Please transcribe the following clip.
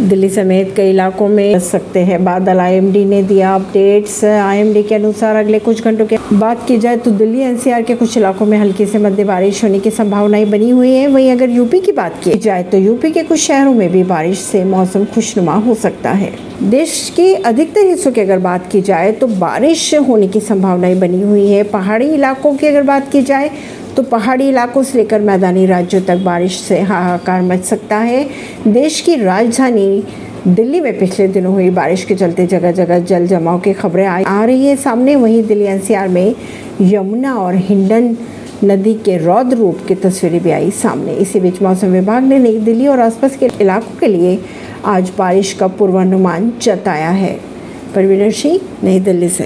दिल्ली समेत कई इलाकों में बरस सकते हैं। बादल आईएमडी ने दिया अपडेट्स आईएमडी के अनुसार अगले कुछ घंटों के बात की जाए तो दिल्ली एनसीआर के कुछ इलाकों में हल्की से मध्य बारिश होने की संभावनाएँ बनी हुई है। वहीं अगर यूपी की बात की जाए तो यूपी के कुछ शहरों में भी बारिश से मौसम खुशनुमा हो सकता है। देश के अधिकतर हिस्सों की अगर बात की जाए तो बारिश होने की संभावनाएँ बनी हुई है। पहाड़ी इलाकों की अगर बात की जाए तो पहाड़ी इलाकों से लेकर मैदानी राज्यों तक बारिश से हाहाकार मच सकता है। देश की राजधानी दिल्ली में पिछले दिनों हुई बारिश के चलते जगह जगह जल जमाव की खबरें आ रही है। सामने वहीं दिल्ली एनसीआर में यमुना और हिंडन नदी के रौद्र रूप की तस्वीरें भी आई सामने। इसी बीच मौसम विभाग ने नई दिल्ली और आसपास के इलाकों के लिए आज बारिश का पूर्वानुमान जताया है। परवीन सिंह, नई दिल्ली से।